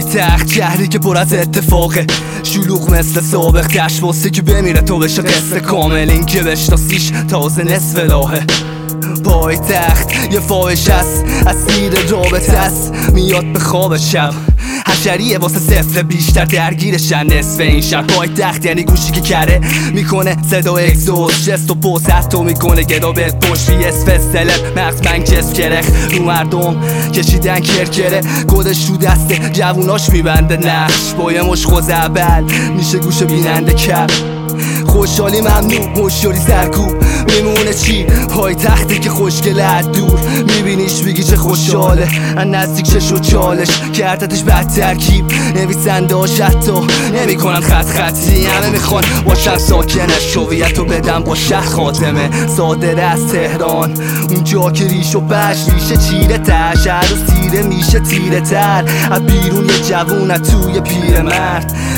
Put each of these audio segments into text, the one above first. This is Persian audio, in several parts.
تخت شهری که پر از اتفاقه. شلوغ مثل سابق دشت واسه که بمیره تو بشه قصه کامل. این که بشناسیش تازه نصف راهه پای تخت یه فاحش است اسیر رابطه است میاد به خواب شب. حشریه واسه صفر بیشتر درگیرشن. نصف این شب پای تخت یعنی گوشی که کره. می‌کنه صدا اکزوز جست و پوز حتی می‌کنه گدا به پشت. بی سلب مغز من کس کرخ. رو مردم کشیدن کرکره. کدش تو دسته جووناش میبنده نقش. با یه مش اول میشه گوش بیننده کب خوشحالی ممنوع هوشیاری سرکوب. میمونه چی؟ پای تختی که خوشگله از دور. میبینیش میگی چه خوشحاله. از نزدیک چش و چالش. کردتش بد ترکیب. نویسنده هاش حتی نمی‌کنن خط خطی. همه می‌خوان باشن ساکنش. شویت رو بدن با شهر خاتمه. صادره از تهران. اونجا که ریش و بش ریشه چیره تر. شهر و سیره میشه تیره تر. از بیرون یه جوون توی پیر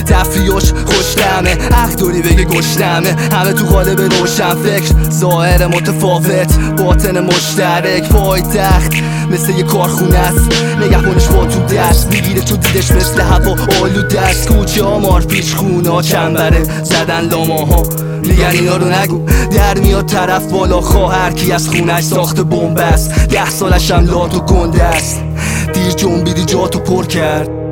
مرد تفریاش خوشتمه حق داری بگه گشتمه همه تو قالب روشن. فکر ظاهر متفاوت. باطن مشترک. پای تخت مثل یه کارخونه است. نگهبانش با تو دست می‌گیره. تو دیدش مثل هوا آلو دست کوچه ها مار پیچ چنبره زدن لاما میگن اینا رو نگو. در میاد طرف بالا. خواهر کی از خونش ساخت بمب است. ده سالش هم لات و گنده است. دیر جنبیدی جاتو پر کرد.